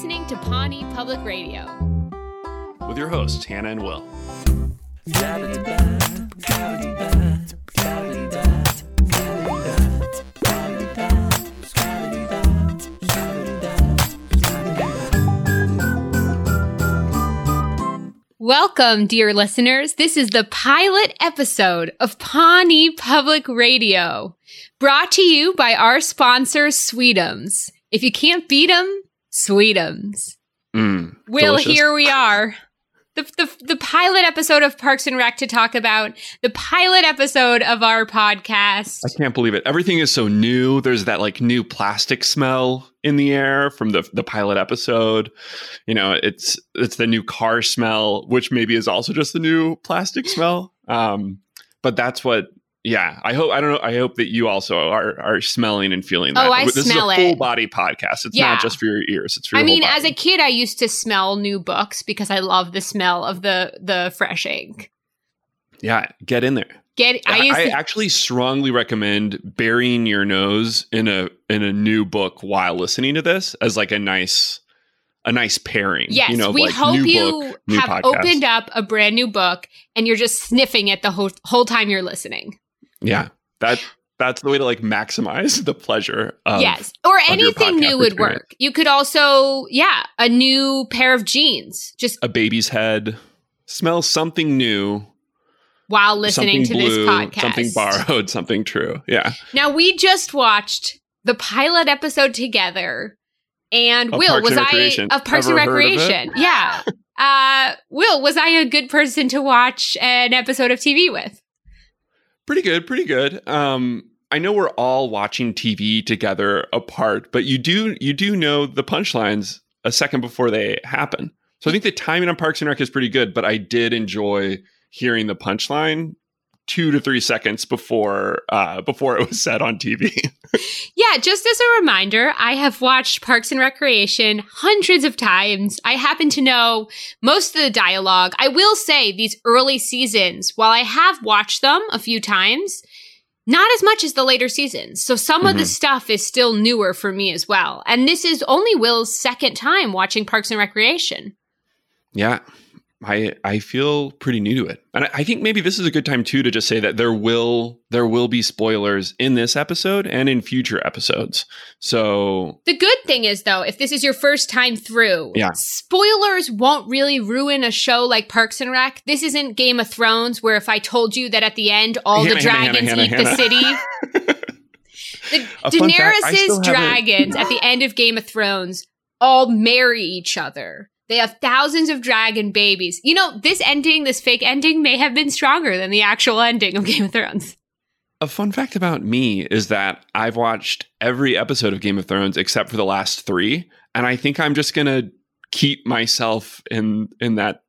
listening to Pawnee Public Radio. with your hosts, Hannah and Will. Welcome, dear listeners. This is the pilot episode of Pawnee Public Radio, brought to you by our sponsor, Sweetums. If you can't beat them, Sweetums. Mm, Will, delicious. here we are. The, the, the pilot episode of Parks and Rec to talk about the pilot episode of our podcast. I can't believe it. Everything is so new. There's that like new plastic smell in the air from the the pilot episode. You know, it's it's the new car smell, which maybe is also just the new plastic smell. Um, but that's what. Yeah, I hope I don't know. I hope that you also are are smelling and feeling oh, that. Oh, I this smell is a full it. body podcast. It's Yeah. not just for your ears. It's for your I mean, as a kid, I used to smell new books because I love the smell of the the fresh ink. yeah, get in there. Get I I, to actually strongly recommend burying your nose in a in a new book while listening to this as like a nice a nice pairing. Yes, you know, we like, hope you book, have podcast. opened up a brand new book and you're just sniffing it the whole whole time you're listening. Yeah, that that's the way to like maximize the pleasure. Of, yes, or anything new would experience. work. You could also, yeah, a new pair of jeans just a baby's head. Smell something new, while listening to something this podcast. something borrowed, something true. Yeah, Now we just watched the pilot episode together, and Of Will Parks was and I of Parks and Ever it? Recreation? Yeah. Uh, Will, was I a good person to watch an episode of TV with? Pretty good, pretty good. Um, I know we're all watching TV together apart, but you do you do know the punchlines a second before they happen. So I think the timing on Parks and Rec is pretty good, but I did enjoy hearing the punchline two to three seconds before uh, before it was said on TV. Yeah, just as a reminder, I have watched Parks and Recreation hundreds of times. I happen to know most of the dialogue. I will say these early seasons, while I have watched them a few times, not as much as the later seasons. So some of the Mhm. stuff is still newer for me as well. And this is only Will's second time watching Parks and Recreation. yeah. I I feel pretty new to it. And I, I think maybe this is a good time too to just say that there will there will be spoilers in this episode and in future episodes. So The good thing is, though, if this is your first time through, Yeah. spoilers won't really ruin a show like Parks and Rec. This isn't Game of Thrones, where if I told you that at the end all the Hannah, Hannah, dragons Hannah, eat the Hannah. city, the A Daenerys's dragons at the end of Game of Thrones all marry each other. They have thousands of dragon babies. You know, this ending, this fake ending, may have been stronger than the actual ending of Game of Thrones. A fun fact about me is that I've watched every episode of Game of Thrones except for the last three, and I think I'm just gonna keep myself in in that.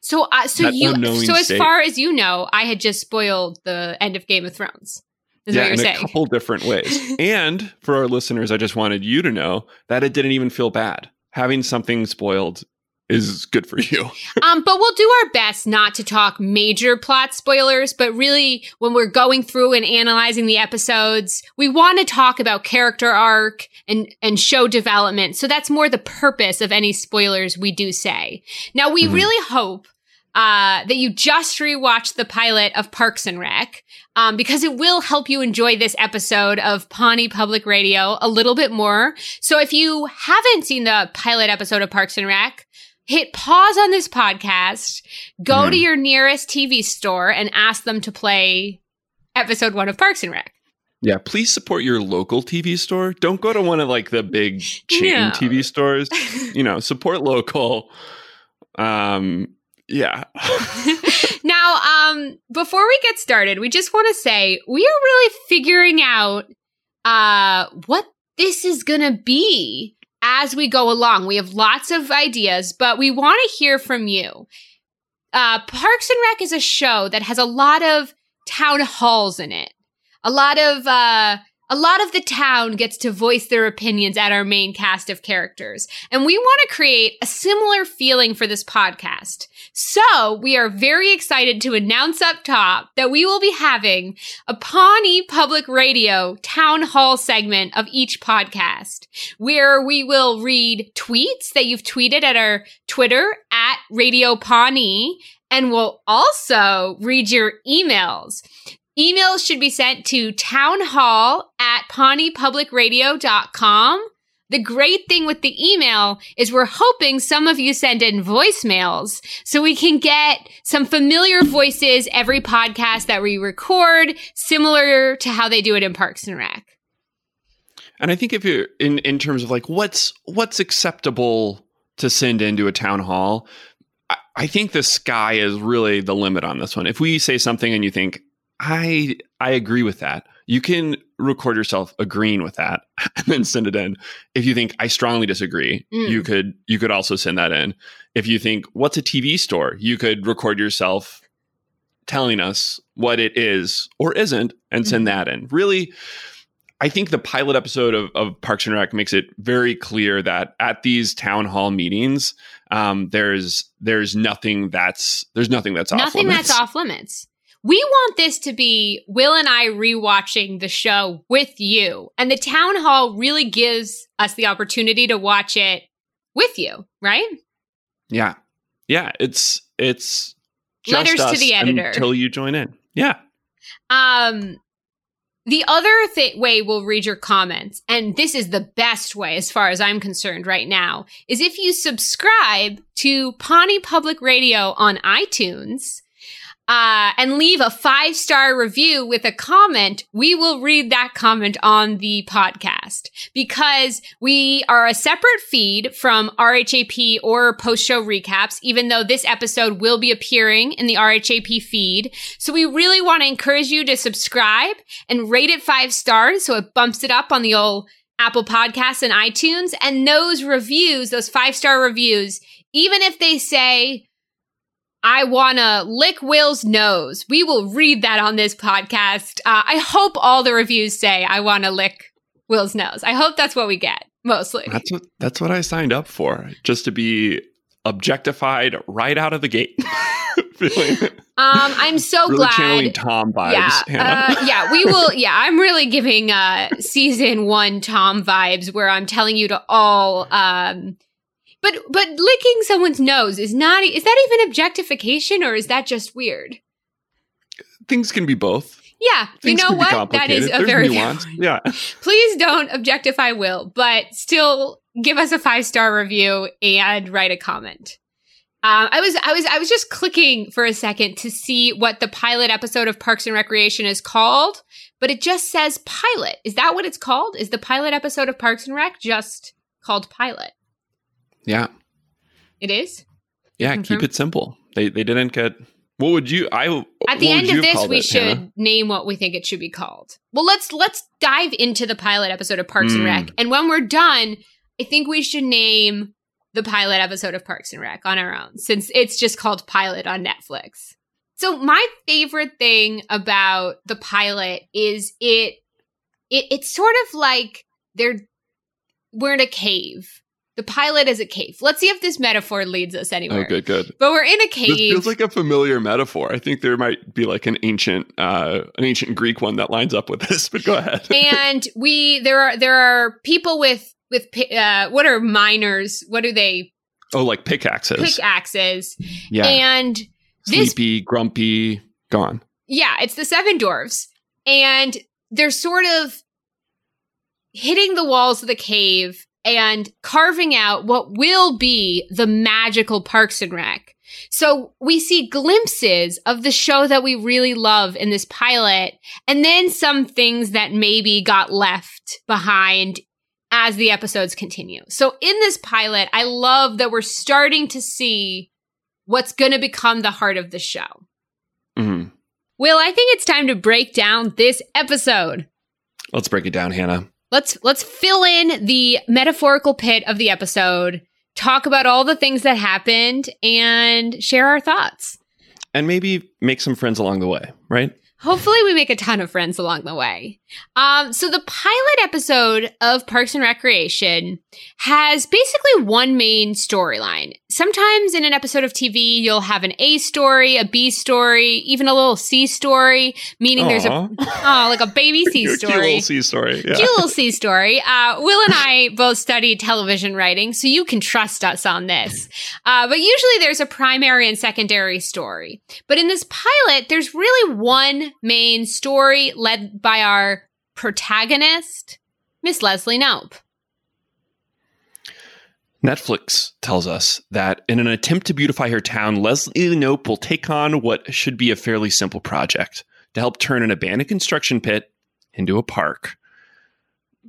So, uh, so That you, so as state. far as you know, I had just spoiled the end of Game of Thrones. Is yeah, what in you're a saying? couple different ways. and for our listeners, I just wanted you to know that it didn't even feel bad. Having something spoiled is good for you. um, but we'll do our best not to talk major plot spoilers. But really, when we're going through and analyzing the episodes, we want to talk about character arc and and show development. So that's more the purpose of any spoilers we do say. Now, we Mhm. really hope. Uh, that you just rewatched the pilot of Parks and Rec, um, because it will help you enjoy this episode of Pawnee Public Radio a little bit more. So if you haven't seen the pilot episode of Parks and Rec, hit pause on this podcast, go to Mhm. your nearest TV store and ask them to play episode one of Parks and Rec. yeah, please support your local TV store. Don't go to one of like the big chain No. TV stores. You know, support local. Um, yeah. now, um, before we get started, we just want to say we are really figuring out uh what this is gonna be as we go along. We have lots of ideas, but we want to hear from you. Uh, Parks and Rec is a show that has a lot of town halls in it, a lot of uh, a lot of the town gets to voice their opinions at our main cast of characters. And we want to create a similar feeling for this podcast. So we are very excited to announce up top that we will be having a Pawnee Public Radio town hall segment of each podcast where we will read tweets that you've tweeted at our Twitter at Radio Pawnee and we'll also read your emails. Emails should be sent to townhall at pawneepublicradio.com. The great thing with the email is we're hoping some of you send in voicemails so we can get some familiar voices every podcast that we record, similar to how they do it in Parks and Rec. And I think if you're in, in terms of like what's what's acceptable to send into a town hall, I, I think the sky is really the limit on this one. If we say something and you think, I I agree with that. You can record yourself agreeing with that and then send it in. If you think I strongly disagree, Mm. you could you could also send that in. If you think what's a TV store, you could record yourself telling us what it is or isn't and send Mhm. that in. Really I think the pilot episode of, of Parks and Rec makes it very clear that at these town hall meetings, um, there's there's nothing that's there's nothing that's off Nothing limits. that's off limits. We want this to be Will and I rewatching the show with you. And the town hall really gives us the opportunity to watch it with you, right? Yeah. Yeah. It's it's just Letters to the editor. until you join in. Yeah. Um, the other th- way we'll read your comments, and this is the best way as far as I'm concerned right now, is if you subscribe to Pawnee Public Radio on iTunes. Uh, and leave a five star review with a comment, we will read that comment on the podcast because we are a separate feed from RHAP or post show recaps, even though this episode will be appearing in the RHAP feed. So we really want to encourage you to subscribe and rate it five stars so it bumps it up on the old Apple Podcasts and iTunes. And those reviews, those five star reviews, even if they say, I want to lick Will's nose, we will read that on this podcast. Uh, I hope all the reviews say, I want to lick Will's nose. I hope that's what we get mostly. That's what that's what I signed up for. Just to be objectified right out of the gate. Um, I'm so really glad. channeling Tom vibes. yeah, uh, yeah, we will. Yeah, I'm really giving uh season one Tom vibes, where I'm telling you to all. um But but licking someone's nose is not. Is that even objectification, or is that just weird? Things can be both. Yeah, Things you know what? That is a There's very nuance. Yeah. Please don't objectify Will, but still give us a five star review and write a comment. Um, I was I was I was just clicking for a second to see what the pilot episode of Parks and Recreation is called, but it just says pilot. Is that what it's called? Is the pilot episode of Parks and Rec just called pilot? Yeah. It is. Yeah. Confirm? Keep it simple. They they didn't get what would you I At the end of this, we it, should Hannah? name what we think it should be called. Well, let's let's dive into the pilot episode of Parks and Mm. Rec, and when we're done, I think we should name the pilot episode of Parks and Rec on our own, since it's just called Pilot on Netflix. So my favorite thing about the pilot is it it it's sort of like they're we're in a cave. The pilot is a cave. Let's see if this metaphor leads us anywhere. Okay, good. But we're in a cave. This feels like a familiar metaphor. I think there might be like an ancient uh an ancient Greek one that lines up with this, but go ahead. and we there are there are people with with uh what are miners what are they oh, like pickaxes. pickaxes yeah. and this Sleepy, grumpy, gone. yeah it's the seven dwarfs and they're sort of hitting the walls of the cave and carving out what will be the magical parks and rec so we see glimpses of the show that we really love in this pilot and then some things that maybe got left behind as the episodes continue. So in this pilot, I love that we're starting to see what's going to become the heart of the show. hmm Will, I think it's time to break down this episode. Let's break it down, Hannah. Let's let's fill in the metaphorical pit of the episode, talk about all the things that happened and share our thoughts. And maybe make some friends along the way, right? Hopefully, we make a ton of friends along the way. Um, so the pilot episode of Parks and Recreation has basically one main storyline. Sometimes in an episode of TV, you'll have an A story, a B story, even a little C story, meaning there's a oh, like a baby C story, cute little C story, yeah. cute little C story. Uh, Will and I both studied television writing, so you can trust us on this. Uh, but usually there's a primary and secondary story. But in this pilot, there's really one main story led by our protagonist, Miss Leslie Knope. Netflix tells us that in an attempt to beautify her town, Leslie Knope will take on what should be a fairly simple project to help turn an abandoned construction pit into a park.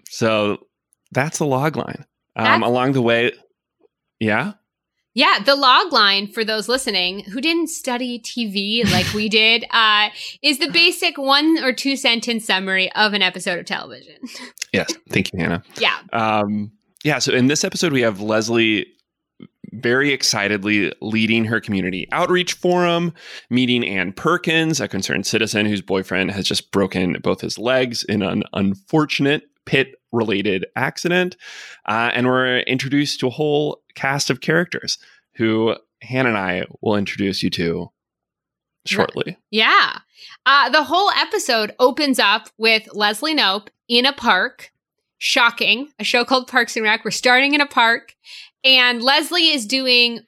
So that's the log line. Um, along the way, yeah. Yeah, the log line for those listening who didn't study TV like we did uh, is the basic one or two sentence summary of an episode of television. yes, thank you, Hannah. Yeah. Um, yeah, so in this episode, we have Leslie very excitedly leading her community outreach forum, meeting Ann Perkins, a concerned citizen whose boyfriend has just broken both his legs in an unfortunate pit related accident. Uh, and we're introduced to a whole cast of characters who Hannah and I will introduce you to shortly. Yeah. Uh, the whole episode opens up with Leslie Knope in a park. Shocking. A show called Parks and Rec. We're starting in a park. And Leslie is doing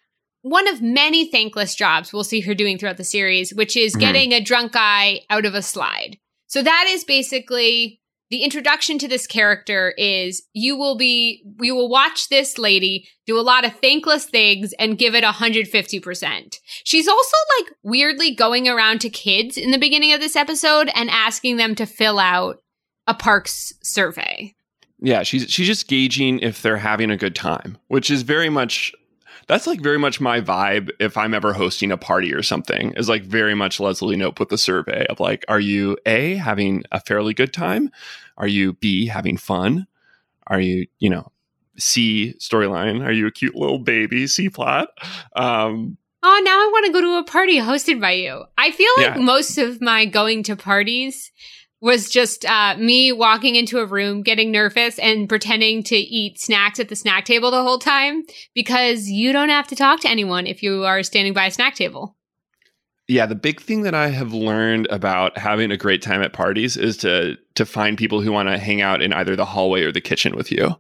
one of many thankless jobs we'll see her doing throughout the series, which is mm-hmm. getting a drunk guy out of a slide. So that is basically the introduction to this character is you will be you will watch this lady do a lot of thankless things and give it 150%. She's also like weirdly going around to kids in the beginning of this episode and asking them to fill out a parks survey. Yeah, she's she's just gauging if they're having a good time, which is very much that's like very much my vibe if I'm ever hosting a party or something, is like very much Leslie Knope with the survey of like, are you A, having a fairly good time? Are you B, having fun? Are you, you know, C storyline? Are you a cute little baby? C plot? Um, oh, now I want to go to a party hosted by you. I feel like yeah. most of my going to parties was just uh, me walking into a room, getting nervous, and pretending to eat snacks at the snack table the whole time because you don't have to talk to anyone if you are standing by a snack table. Yeah, the big thing that I have learned about having a great time at parties is to to find people who want to hang out in either the hallway or the kitchen with you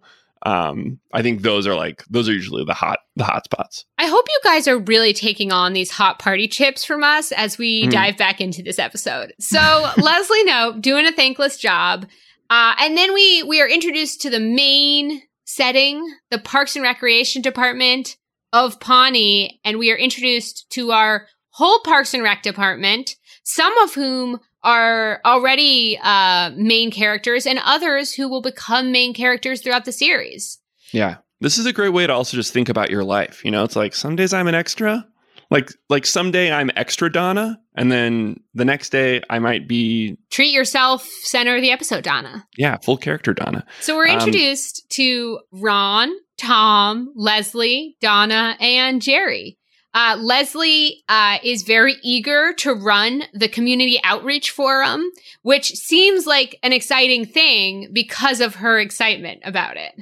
um, I think those are like those are usually the hot the hot spots. I hope you guys are really taking on these hot party chips from us as we mm-hmm. dive back into this episode. So Leslie Knope doing a thankless job, uh, and then we we are introduced to the main setting, the Parks and Recreation Department of Pawnee, and we are introduced to our whole Parks and Rec department, some of whom are already uh, main characters and others who will become main characters throughout the series. Yeah. This is a great way to also just think about your life. You know, it's like some days I'm an extra. Like like someday I'm extra Donna, and then the next day I might be treat yourself center of the episode Donna. Yeah, full character Donna. So we're um, introduced um, to Ron, Tom, Leslie, Donna, and Jerry. Uh, Leslie uh, is very eager to run the community outreach forum, which seems like an exciting thing because of her excitement about it.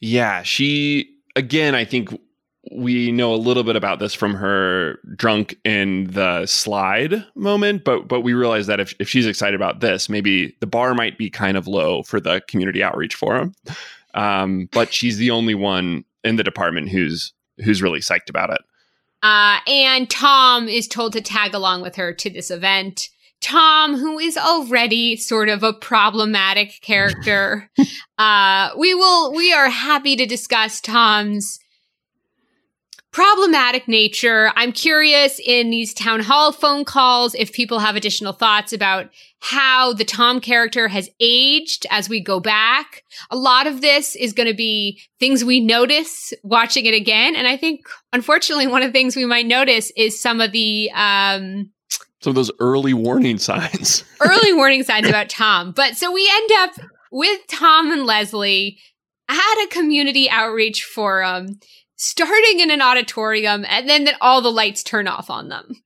Yeah, she, again, I think we know a little bit about this from her drunk in the slide moment, but but we realize that if, if she's excited about this, maybe the bar might be kind of low for the community outreach forum. Um, but she's the only one in the department who's who's really psyched about it. Uh, and Tom is told to tag along with her to this event. Tom, who is already sort of a problematic character, uh, we will we are happy to discuss Tom's problematic nature. I'm curious in these town hall phone calls if people have additional thoughts about how the Tom character has aged as we go back. A lot of this is going to be things we notice watching it again. And I think, unfortunately, one of the things we might notice is some of the, um, some of those early warning signs. early warning signs about Tom. But so we end up with Tom and Leslie at a community outreach forum starting in an auditorium and then, that all the lights turn off on them.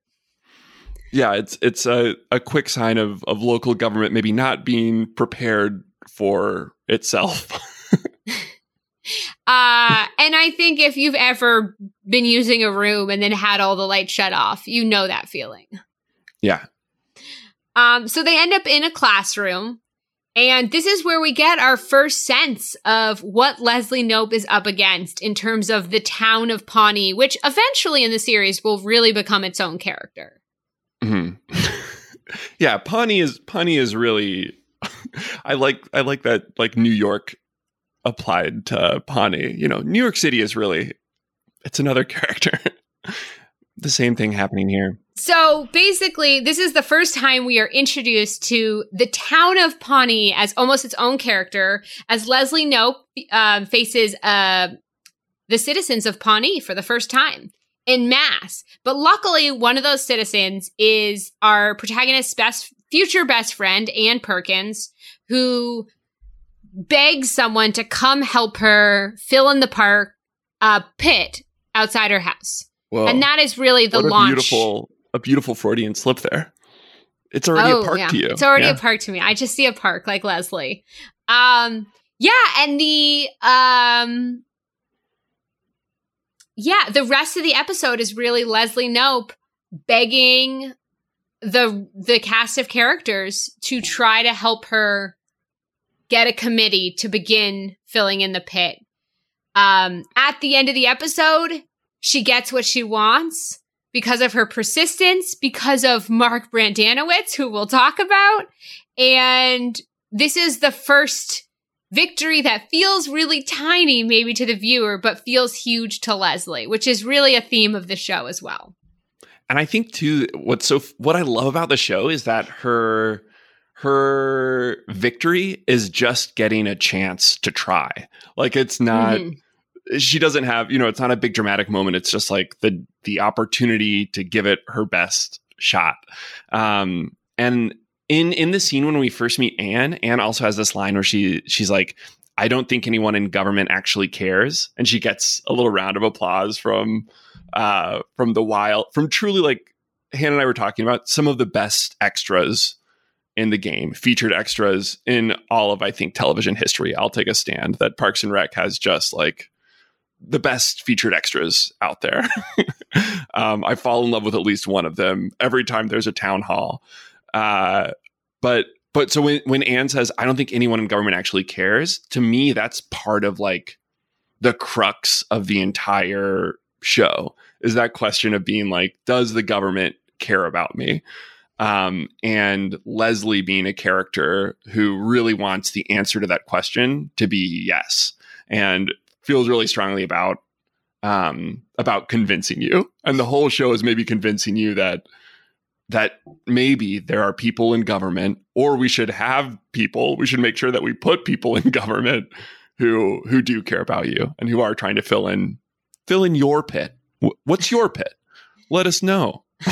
Yeah, it's it's a, a quick sign of of local government maybe not being prepared for itself. uh, and I think if you've ever been using a room and then had all the lights shut off, you know that feeling. Yeah. Um, so they end up in a classroom, and this is where we get our first sense of what Leslie Knope is up against in terms of the town of Pawnee, which eventually in the series will really become its own character. Mm-hmm. yeah, Pawnee is Pawnee is really I like I like that like New York applied to Pawnee. You know, New York City is really it's another character. the same thing happening here. So basically, this is the first time we are introduced to the town of Pawnee as almost its own character, as Leslie Knope uh, faces uh, the citizens of Pawnee for the first time in mass. But luckily, one of those citizens is our protagonist's best future best friend, Ann Perkins, who begs someone to come help her fill in the park uh, pit outside her house. And that is really the launch. Beautiful, a beautiful Freudian slip there. It's already oh, a park yeah. to you. It's already yeah. a park to me. I just see a park like Leslie. Um, yeah, and the um, yeah, the rest of the episode is really Leslie Knope begging the the cast of characters to try to help her get a committee to begin filling in the pit. Um, at the end of the episode, she gets what she wants because of her persistence, because of Mark Brendanawicz, who we'll talk about. And this is the first victory that feels really tiny, maybe to the viewer, but feels huge to Leslie, which is really a theme of the show as well and I think too, what's so what I love about the show is that her her victory is just getting a chance to try. Like it's not. Mm-hmm. She doesn't have, you know, it's not a big dramatic moment. It's just like the the opportunity to give it her best shot. Um, and in in the scene when we first meet anne anne also has this line where she she's like, "I don't think anyone in government actually cares," and she gets a little round of applause from uh, from the wild, from truly like Hannah and I were talking about some of the best extras in the game, featured extras in all of I think television history. I'll take a stand that Parks and Rec has just like the best featured extras out there. um, I fall in love with at least one of them every time there's a town hall. Uh, but but so when when Ann says I don't think anyone in government actually cares, to me that's part of like the crux of the entire show is that question of being like, does the government care about me? Um, and Leslie being a character who really wants the answer to that question to be yes, and feels really strongly about um, about convincing you. And the whole show is maybe convincing you that that maybe there are people in government, or we should have people. We should make sure that we put people in government who who do care about you and who are trying to fill in fill in your pit. What's your pit? Let us know.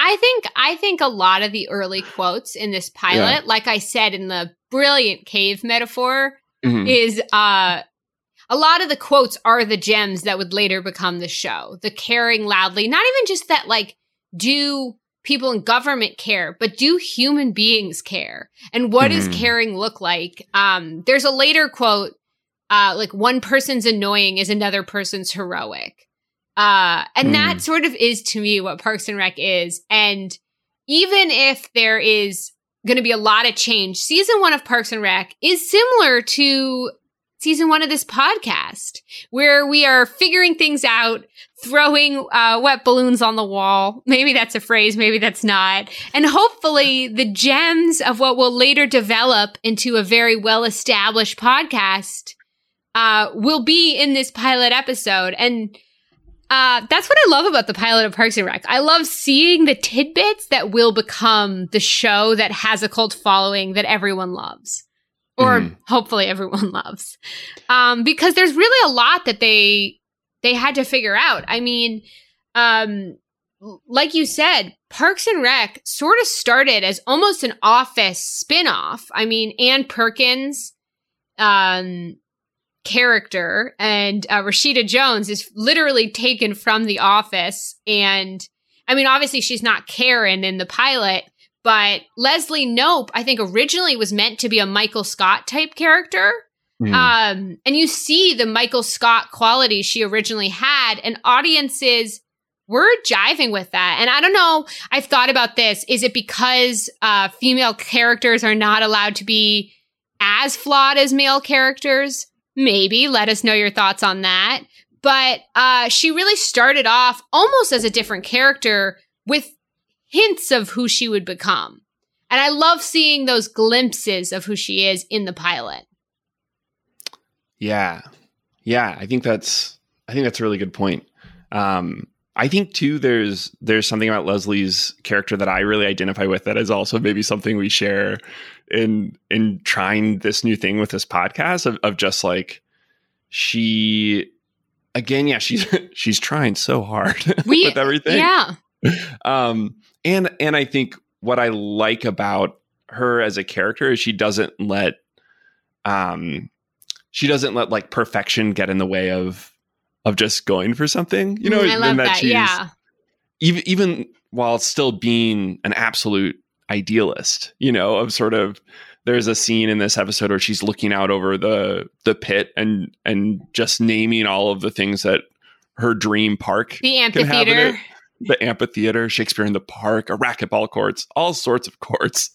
I think I think a lot of the early quotes in this pilot, yeah. like I said in the brilliant cave metaphor, mm-hmm. is uh a lot of the quotes are the gems that would later become the show. The caring loudly, not even just that like do people in government care, but do human beings care? And what mm-hmm. does caring look like? Um there's a later quote uh, like one person's annoying is another person's heroic. Uh, and mm. that sort of is to me what Parks and Rec is. And even if there is going to be a lot of change, season one of Parks and Rec is similar to season one of this podcast, where we are figuring things out, throwing uh, wet balloons on the wall. Maybe that's a phrase, maybe that's not. And hopefully, the gems of what will later develop into a very well established podcast uh, will be in this pilot episode. And uh, that's what I love about the pilot of Parks and Rec. I love seeing the tidbits that will become the show that has a cult following that everyone loves. Or mm-hmm. hopefully everyone loves. Um, because there's really a lot that they they had to figure out. I mean, um, like you said, Parks and Rec sort of started as almost an office spin-off. I mean, Ann Perkins, um, character and uh, Rashida Jones is literally taken from The Office and I mean, obviously she's not Karen in the pilot, but Leslie Knope, I think originally was meant to be a Michael Scott type character. Mm. Um, and you see the Michael Scott qualities she originally had, and audiences were jiving with that. And I don't know, I've thought about this. Is it because uh, female characters are not allowed to be as flawed as male characters? Maybe. Let us know your thoughts on that. But uh, she really started off almost as a different character with hints of who she would become. And I love seeing those glimpses of who she is in the pilot. Yeah. Yeah, I think that's I think that's a really good point. Um I think too there's there's something about Leslie's character that I really identify with that is also maybe something we share in in trying this new thing with this podcast of, of just like she again, yeah, she's she's trying so hard we, with everything. Yeah. Um and and I think what I like about her as a character is she doesn't let um she doesn't let like perfection get in the way of of just going for something. You know, mm, I love that. that yeah. Even even while still being an absolute idealist, you know, of sort of there's a scene in this episode where she's looking out over the the pit and and just naming all of the things that her dream park the amphitheater the amphitheater shakespeare in the park a racquetball courts all sorts of courts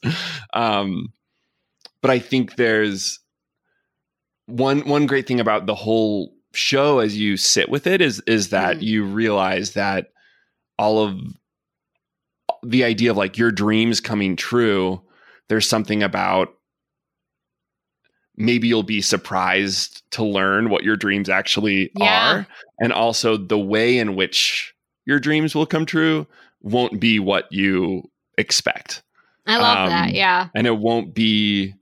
um but i think there's one one great thing about the whole show as you sit with it is is that mm. you realize that all of the idea of like your dreams coming true there's something about maybe you'll be surprised to learn what your dreams actually yeah. are and also the way in which your dreams will come true won't be what you expect. I love um, that yeah. and it won't be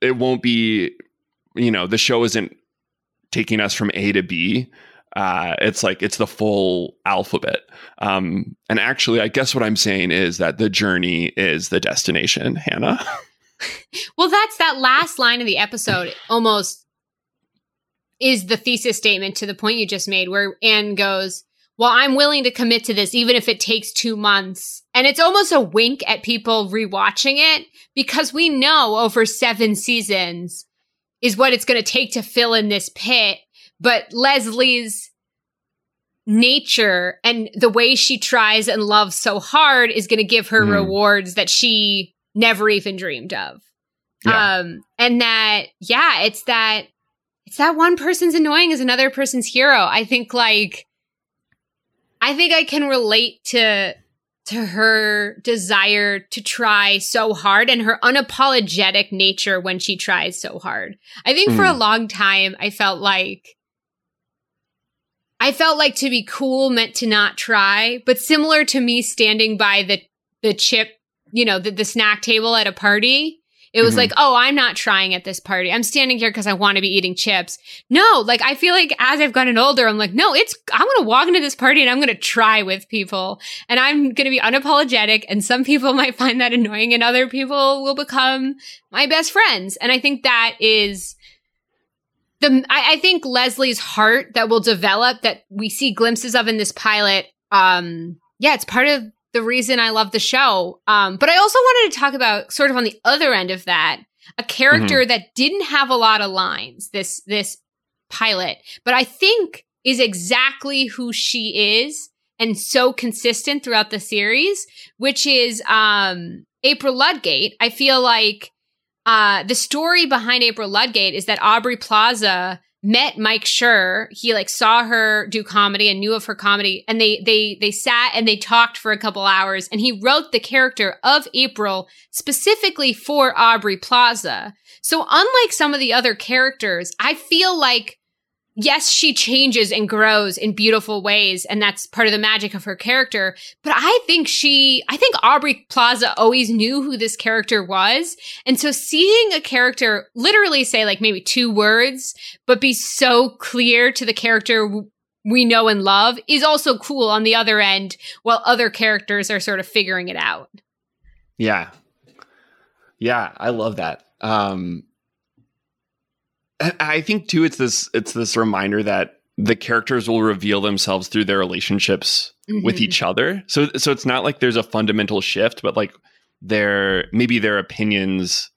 it won't be you know the show isn't taking us from a to b. Uh, it's like it's the full alphabet. Um, and actually i guess what i'm saying is that the journey is the destination hannah. Well that's that last line of the episode almost is the thesis statement to the point you just made where anne goes well, I'm willing to commit to this even if it takes two months. And it's almost a wink at people rewatching it because we know over seven seasons is what it's going to take to fill in this pit. But Leslie's nature and the way she tries and loves so hard is going to give her mm. rewards that she never even dreamed of. Yeah. Um, and that, yeah, it's that, it's that one person's annoying is another person's hero. I think like, I think I can relate to to her desire to try so hard and her unapologetic nature when she tries so hard. I think mm. for a hmm. long time I felt like I felt like to be cool meant to not try, but similar to me standing by the the chip, you know, the, the snack table at a party, it was mm-hmm. like, oh, I'm not trying at this party. I'm standing here because I want to be eating chips. No, like I feel like as I've gotten older, I'm like, no, it's, I'm going to walk into this party and I'm going to try with people and I'm going to be unapologetic. And some people might find that annoying and other people will become my best friends. And I think that is, the I, I, think Leslie's heart that will develop that we see glimpses of in this pilot. Um, yeah, it's part of the reason I love the show. Um, but I also wanted to talk about sort of on the other end of that, a character mm-hmm. that didn't have a lot of lines, this, this pilot, but I think is exactly who she is and so consistent throughout the series, which is, um, April Ludgate. I feel like, uh, the story behind April Ludgate is that Aubrey Plaza met Mike Schur. He like saw her do comedy and knew of her comedy and they they they sat and they talked for a couple hours and he wrote the character of April specifically for Aubrey Plaza. So unlike some of the other characters, I feel like yes, she changes and grows in beautiful ways, and that's part of the magic of her character. But I think she, I think Aubrey Plaza always knew who this character was. And so seeing a character literally say like maybe two words, but be so clear to the character we know and love is also cool on the other end while other characters are sort of figuring it out. Yeah. Yeah, I love that. Um, I think too, it's this it's this reminder that the characters will reveal themselves through their relationships with Mhm. each other. So so it's not like there's a fundamental shift, but like their maybe their opinions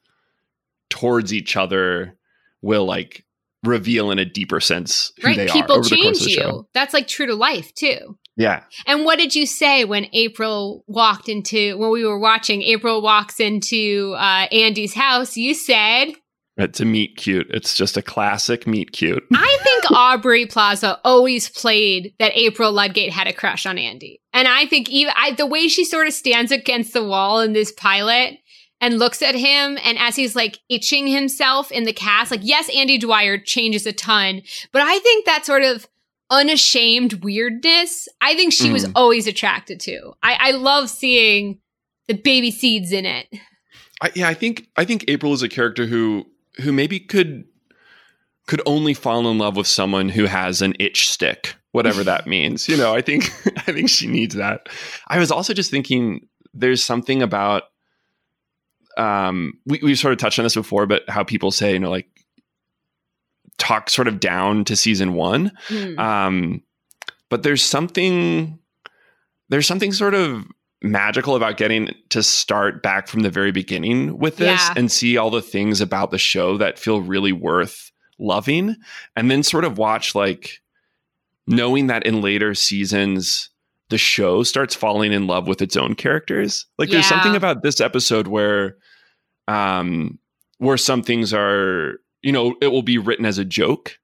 towards each other will like reveal in a deeper sense who right they people are the change you show. that's like true to life too Yeah. and what did you say when april walked into when we were watching april walks into uh, andy's house you said It's a meet cute. It's just a classic meet cute. I think Aubrey Plaza always played that April Ludgate had a crush on Andy. And I think even I, the way she sort of stands against the wall in this pilot and looks at him and as he's like itching himself in the cast, like, yes, Andy Dwyer changes a ton, but I think that sort of unashamed weirdness, I think she was Mm. always attracted to. I, I love seeing the baby seeds in it. I, yeah, I think I think April is a character who who maybe could could only fall in love with someone who has an itch stick, whatever that means. You know, I think I think she needs that. I was also just thinking there's something about um we we've sort of touched on this before, but how people say, you know, like talk sort of down to season one. Hmm. Um, but there's something there's something sort of magical about getting to start back from the very beginning with this Yeah. and see all the things about the show that feel really worth loving and then sort of watch like knowing that in later seasons the show starts falling in love with its own characters. Like there's something about this episode where um where some things are you know it will be written as a joke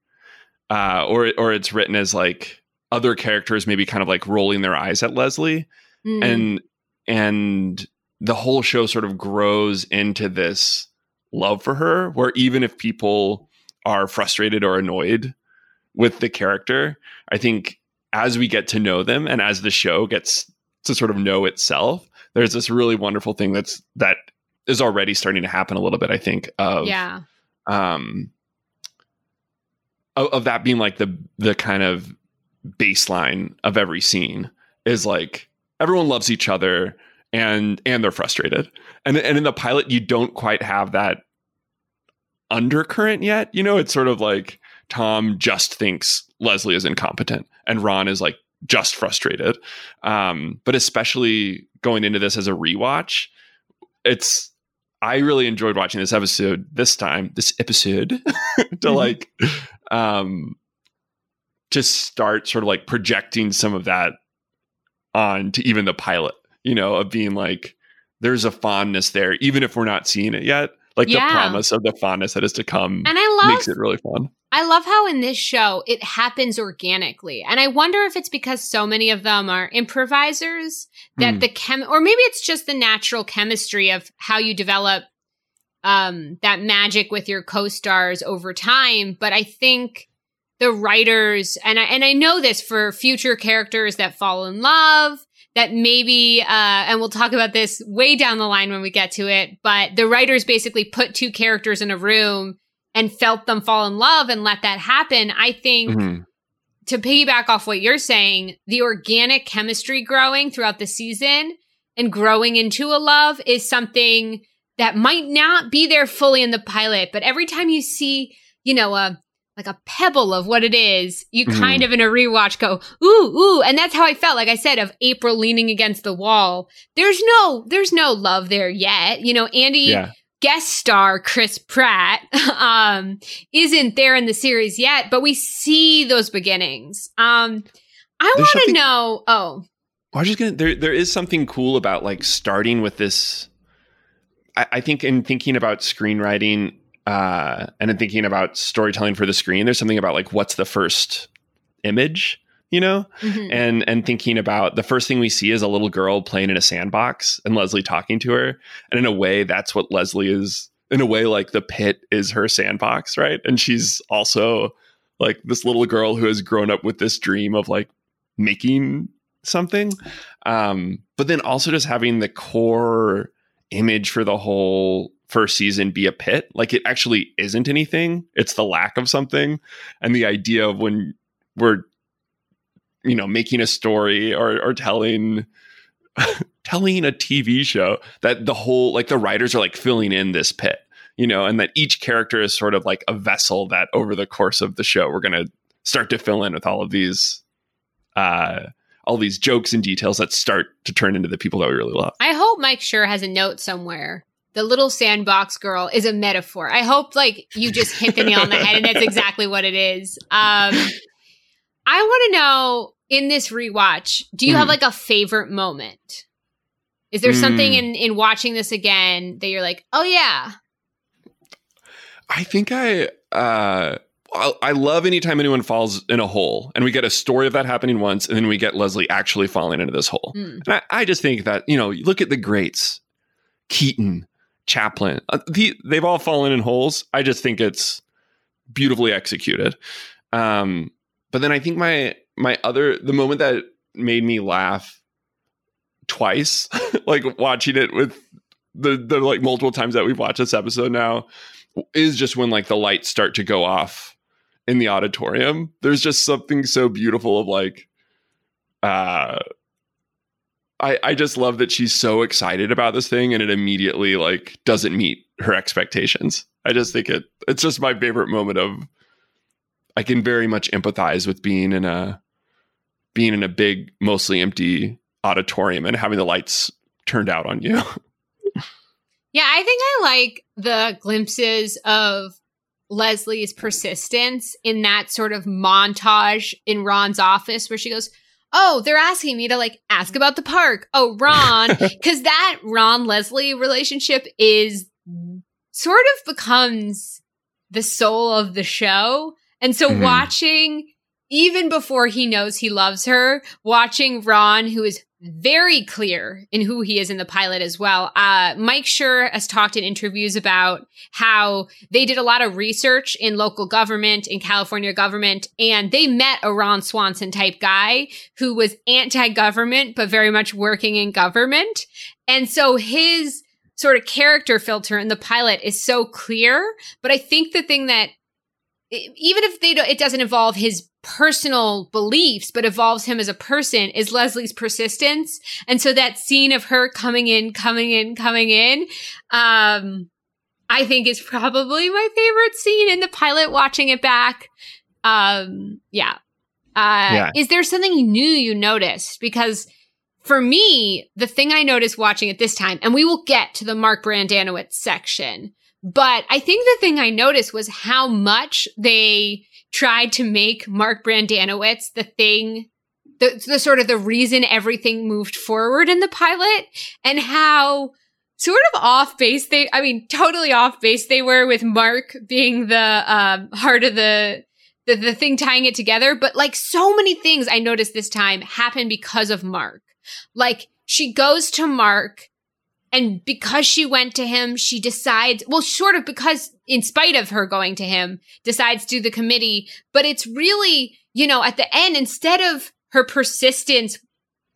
uh or or it's written as like other characters maybe kind of like rolling their eyes at Leslie Hmm. and and the whole show sort of grows into this love for her where even if people are frustrated or annoyed with the character i think as we get to know them and as the show gets to sort of know itself there's this really wonderful thing that's that is already starting to happen a little bit i think of yeah. um of, of that being like the the kind of baseline of every scene is like everyone loves each other and and they're frustrated. And and in the pilot you don't quite have that undercurrent yet you know? It's sort of like tom just thinks leslie is incompetent and ron is like just frustrated. Um but especially going into this as a rewatch it's I really enjoyed watching this episode this time, this episode, to Mhm. like um to start sort of like projecting some of that on to even the pilot, you know, of being like there's a fondness there, even if we're not seeing it yet. Like Yeah. the promise of the fondness that is to come And I love makes it really fun. I love how in this show it happens organically. And I wonder if it's because so many of them are improvisers that Hmm. the chem or maybe it's just the natural chemistry of how you develop um that magic with your co-stars over time, but I think the writers and I and I know this for future characters that fall in love that maybe uh and we'll talk about this way down the line when we get to it, but the writers basically put two characters in a room and felt them fall in love and let that happen. I think Mhm. to piggyback off what you're saying, the organic chemistry growing throughout the season and growing into a love is something that might not be there fully in the pilot, but every time you see, you know, a like a pebble of what it is, you Mhm. kind of in a rewatch go, ooh, ooh. And that's how I felt, like I said, of April leaning against the wall. There's no, there's no love there yet. You know, Andy Yeah. guest star Chris Pratt um, isn't there in the series yet, but we see those beginnings. Um, I want to know. Oh, I was just gonna there there is something cool about like starting with this I, I think in thinking about screenwriting uh and in thinking about storytelling for the screen, there's something about like what's the first image, you know? mhm. And and thinking about the first thing we see is a little girl playing in a sandbox and Leslie talking to her. And in a way, that's what Leslie is in a way like the pit is her sandbox, right? And she's also like this little girl who has grown up with this dream of like making something. Um, but then also just having the core image for the whole first season be a pit. Like it actually isn't anything. It's the lack of something. And the idea of when we're you know making a story or or telling telling a TV show that the whole like the writers are like filling in this pit, you know, and that each character is sort of like a vessel that over the course of the show we're to start to fill in with all of these uh all these jokes and details that start to turn into the people that we really love. I hope Mike Schur has a note somewhere. The little sandbox girl is a metaphor. I hope like you just hit the nail on the head and that's exactly what it is. Um I want to know in this rewatch, do you mm. have like a favorite moment? Is there mm. something in in watching this again that you're like, "Oh yeah." I think I uh I love anytime anyone falls in a hole and we get a story of that happening once and then we get Leslie actually falling into this hole. Mm. And I, I, just think that, you know, look at the greats Keaton, Chaplin, uh, the, they've all fallen in holes. I just think it's beautifully executed. Um, but then I think my, my other, the moment that made me laugh twice, like watching it with the, the like multiple times that we've watched this episode now is just when like the lights start to go off in the auditorium. There's just something so beautiful of like uh I I just love that she's so excited about this thing and it immediately like doesn't meet her expectations. I just think it it's just my favorite moment of I can very much empathize with being in a being in a big mostly empty auditorium and having the lights turned out on you. yeah, I think I like the glimpses of Leslie's persistence in that sort of montage in Ron's office where she goes, Oh, they're asking me to like ask about the park. Oh, Ron, because that Ron Leslie relationship is sort of becomes the soul of the show. And so mm-hmm. watching, even before he knows he loves her, watching Ron, who is very clear in who he is in the pilot as well. Uh, Mike Schur has talked in interviews about how they did a lot of research in local government, in California government, and they met a Ron Swanson type guy who was anti-government, but very much working in government. And so his sort of character filter in the pilot is so clear. But I think the thing that even if they don't, it doesn't involve his personal beliefs, but evolves him as a person is Leslie's persistence. And so that scene of her coming in, coming in, coming in, um, I think is probably my favorite scene in the pilot watching it back. Um, yeah. Uh, yeah. is there something new you noticed? Because for me, the thing I noticed watching it this time, and we will get to the Mark Brendanawicz section, but I think the thing I noticed was how much they tried to make Mark Brendanawicz the thing, the, the sort of the reason everything moved forward in the pilot and how sort of off base they, I mean, totally off base they were with Mark being the um, heart of the, the, the thing tying it together. But like so many things I noticed this time happen because of Mark. Like she goes to Mark and because she went to him, she decides, well, sort of because in spite of her going to him, decides to the committee. But it's really, you know, at the end, instead of her persistence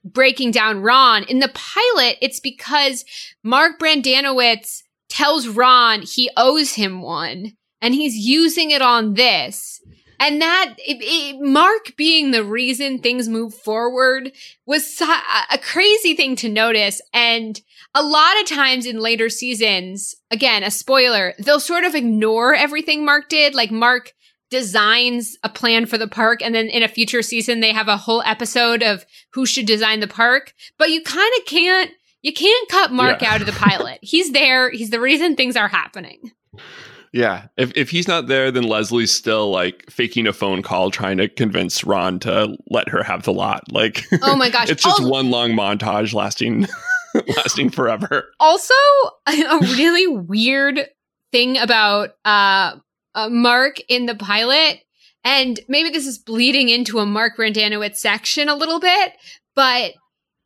breaking down Ron in the pilot, it's because Mark Brendanawicz tells Ron he owes him one and he's using it on this. And that it, it, Mark being the reason things move forward was a crazy thing to notice. And a lot of times in later seasons, again, a spoiler, they'll sort of ignore everything Mark did. Like Mark designs a plan for the park and then in a future season they have a whole episode of who should design the park. But you kind of can't you can't cut Mark yeah. out of the pilot. he's there, he's the reason things are happening. Yeah. If if he's not there, then Leslie's still like faking a phone call trying to convince Ron to let her have the lot. Like Oh my gosh. it's just oh. one long montage lasting lasting forever. Also, a really weird thing about uh, uh, Mark in the pilot, and maybe this is bleeding into a Mark Brendanawicz section a little bit, but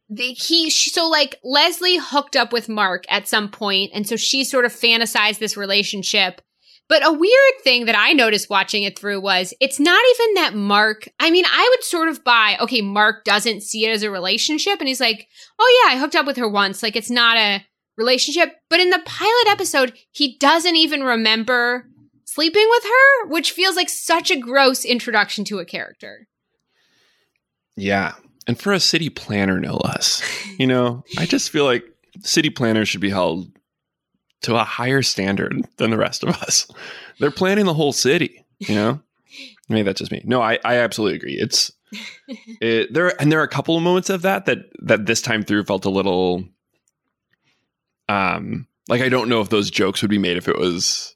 the, he so like Leslie hooked up with Mark at some point, and so she sort of fantasized this relationship but a weird thing that I noticed watching it through was it's not even that Mark, I mean, I would sort of buy, okay, Mark doesn't see it as a relationship. And he's like, oh yeah, I hooked up with her once. Like it's not a relationship. But in the pilot episode, he doesn't even remember sleeping with her, which feels like such a gross introduction to a character. Yeah. And for a city planner, no less. You know, I just feel like city planners should be held to a higher standard than the rest of us. They're planning the whole city, you know? Maybe that's just me. No, I, I absolutely agree. It's it, there and there are a couple of moments of that that that this time through felt a little um like I don't know if those jokes would be made if it was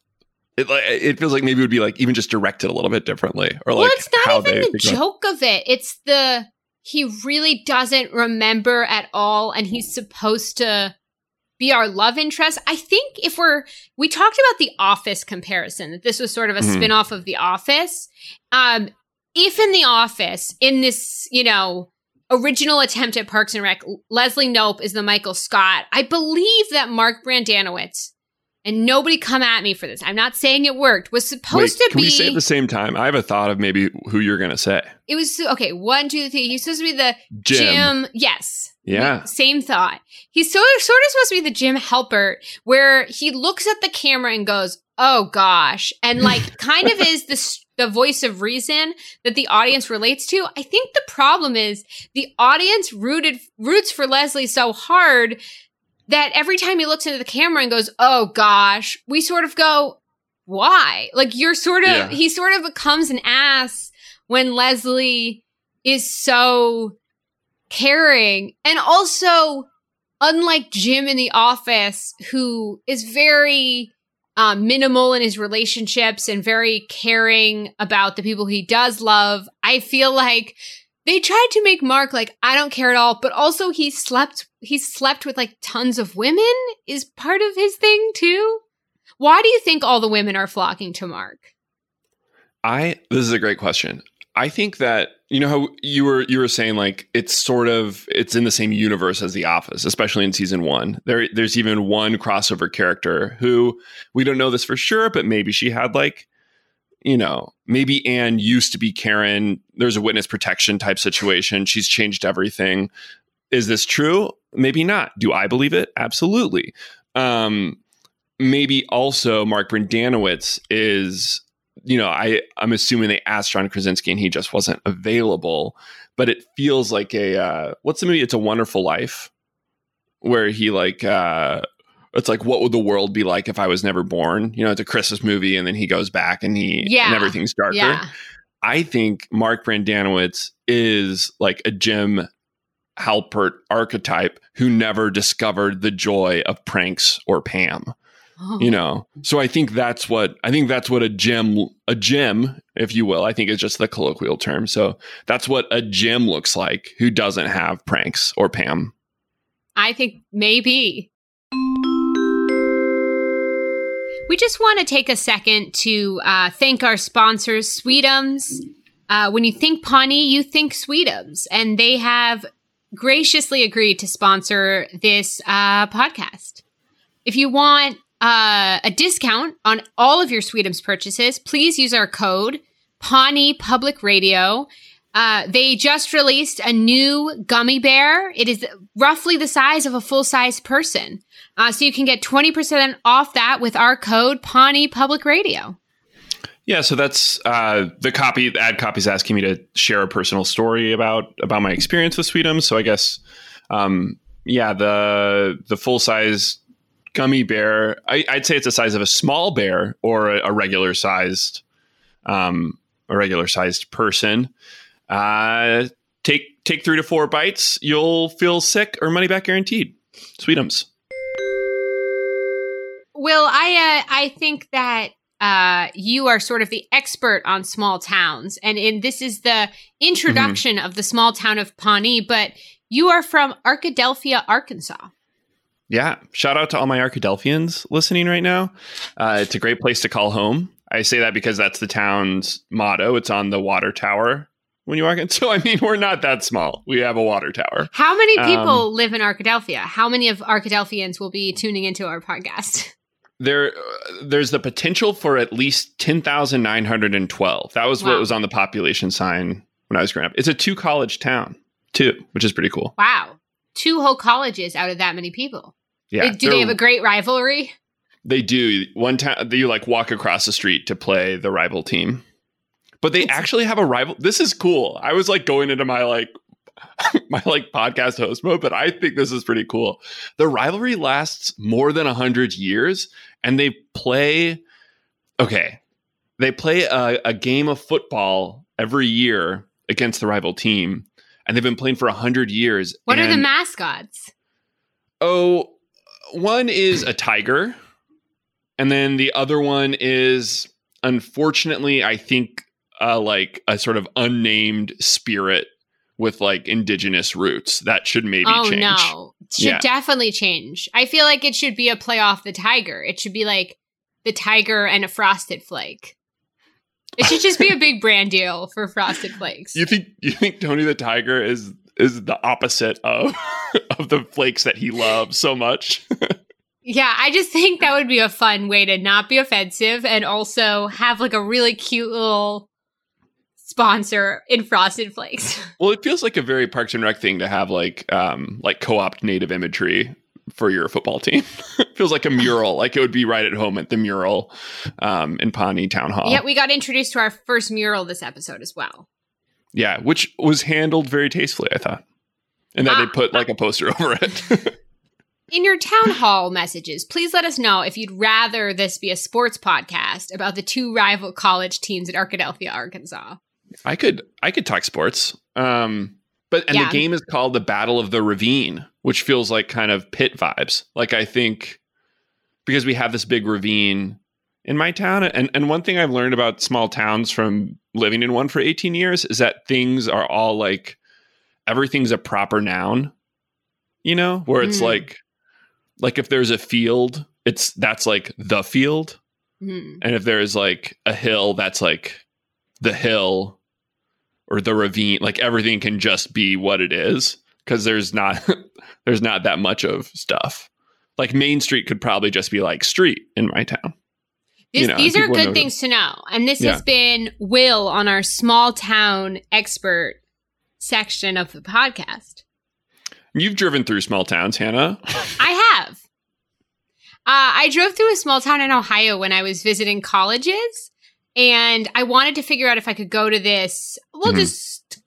it like it feels like maybe it would be like even just directed a little bit differently or well, like it's not even the joke of it. It's the he really doesn't remember at all and he's supposed to be our love interest. I think if we're we talked about the office comparison that this was sort of a mm-hmm. spin-off of the office. Um if in the office in this, you know, original attempt at Parks and Rec, Leslie Knope is the Michael Scott. I believe that Mark Brendanawicz and nobody come at me for this. I'm not saying it worked. Was supposed Wait, to can be. we say at the same time? I have a thought of maybe who you're going to say. It was okay. One, two, three. He's supposed to be the Jim. Jim yes. Yeah. Same thought. He's so sort of supposed to be the Jim Halpert, where he looks at the camera and goes, "Oh gosh," and like kind of is the the voice of reason that the audience relates to. I think the problem is the audience rooted roots for Leslie so hard that every time he looks into the camera and goes, "Oh gosh," we sort of go, "Why?" Like you're sort of yeah. he sort of becomes an ass when Leslie is so caring and also unlike Jim in the office who is very um, minimal in his relationships and very caring about the people he does love. I feel like they tried to make Mark like I don't care at all, but also he slept he slept with like tons of women is part of his thing too. Why do you think all the women are flocking to Mark? I this is a great question. I think that you know how you were you were saying like it's sort of it's in the same universe as The Office, especially in season one. There there's even one crossover character who we don't know this for sure, but maybe she had like you know, maybe Ann used to be Karen. There's a witness protection type situation. She's changed everything. Is this true? Maybe not. Do I believe it? Absolutely. Um, maybe also Mark Brendanawicz is, you know, I I'm assuming they asked John Krasinski and he just wasn't available. But it feels like a uh, what's the movie? It's a Wonderful Life, where he like uh, it's like what would the world be like if I was never born? You know, it's a Christmas movie, and then he goes back and he yeah. and everything's darker. Yeah. I think Mark Brendanawicz is like a Jim Halpert archetype who never discovered the joy of pranks or Pam. Oh. You know, so I think that's what I think that's what a gem a gem if you will. I think is just the colloquial term. So that's what a gem looks like who doesn't have pranks or Pam. I think maybe we just want to take a second to uh, thank our sponsors, Sweetums. Uh, when you think Pawnee, you think Sweetums, and they have graciously agreed to sponsor this uh, podcast. If you want uh, a discount on all of your Sweetums purchases, please use our code Pawnee Public Radio. Uh, they just released a new gummy bear. It is roughly the size of a full size person. Uh, so you can get 20% off that with our code Pawnee Public Radio. Yeah, so that's uh, the copy. The ad copy is asking me to share a personal story about about my experience with Sweetums. So I guess, um, yeah, the the full size gummy bear. I, would say it's the size of a small bear or a, a regular sized, um, a regular sized person. Uh, take take three to four bites. You'll feel sick or money back guaranteed. Sweetums. Will, I uh, I think that uh, you are sort of the expert on small towns, and in this is the introduction mm-hmm. of the small town of Pawnee. But you are from Arkadelphia, Arkansas. Yeah, shout out to all my Arkadelphians listening right now. Uh, it's a great place to call home. I say that because that's the town's motto. It's on the water tower when you walk in. So I mean, we're not that small. We have a water tower. How many people um, live in Arkadelphia? How many of Arkadelphians will be tuning into our podcast? there there's the potential for at least 10,912. That was wow. what was on the population sign when I was growing up. It's a two college town, too, which is pretty cool. Wow. Two whole colleges out of that many people. Yeah. Do they have a great rivalry? They do. One time you like walk across the street to play the rival team. But they actually have a rival. This is cool. I was like going into my like my like podcast host mode, but I think this is pretty cool. The rivalry lasts more than a hundred years, and they play. Okay, they play a, a game of football every year against the rival team, and they've been playing for a hundred years. What are the mascots? Oh, one is a tiger, and then the other one is, unfortunately, I think, uh, like a sort of unnamed spirit with like indigenous roots. That should maybe oh change. no. Should Yeah. definitely change. I feel like it should be a play off the tiger. It should be like the tiger and a frosted flake. It should just be a big brand deal for frosted flakes. You think you think Tony the Tiger is is the opposite of of the flakes that he loves so much? Yeah, I just think that would be a fun way to not be offensive and also have like a really cute little sponsor in Frosted Flakes. well, it feels like a very Parks and Rec thing to have like um like co-opt native imagery for your football team. feels like a mural, like it would be right at home at the mural um in Pawnee Town Hall. Yeah, we got introduced to our first mural this episode as well. Yeah, which was handled very tastefully, I thought. And that they Ah. put like a poster over it. In your town hall messages, please let us know if you'd rather this be a sports podcast about the two rival college teams at Arkadelphia, Arkansas. I could I could talk sports. Um but and Yeah. the game is called the Battle of the Ravine, which feels like kind of pit vibes. Like I think because we have this big ravine in my town and and one thing I've learned about small towns from living in one for 18 years is that things are all like everything's a proper noun. You know, where it's Mm. like like if there's a field, it's that's like the field Hmm. and if there's like a hill that's like the hill or the ravine like everything can just be what it is because there's not there's not that much of stuff like main street could probably just be like street in my town This, You know, these are good things to know. And this Yeah. has been Will on our small town expert section of the podcast. you've driven through small towns hannah I have. Uh, I drove through a small town in Ohio when I was visiting colleges, and I wanted to figure out if I could go to this. We'll Mhm. just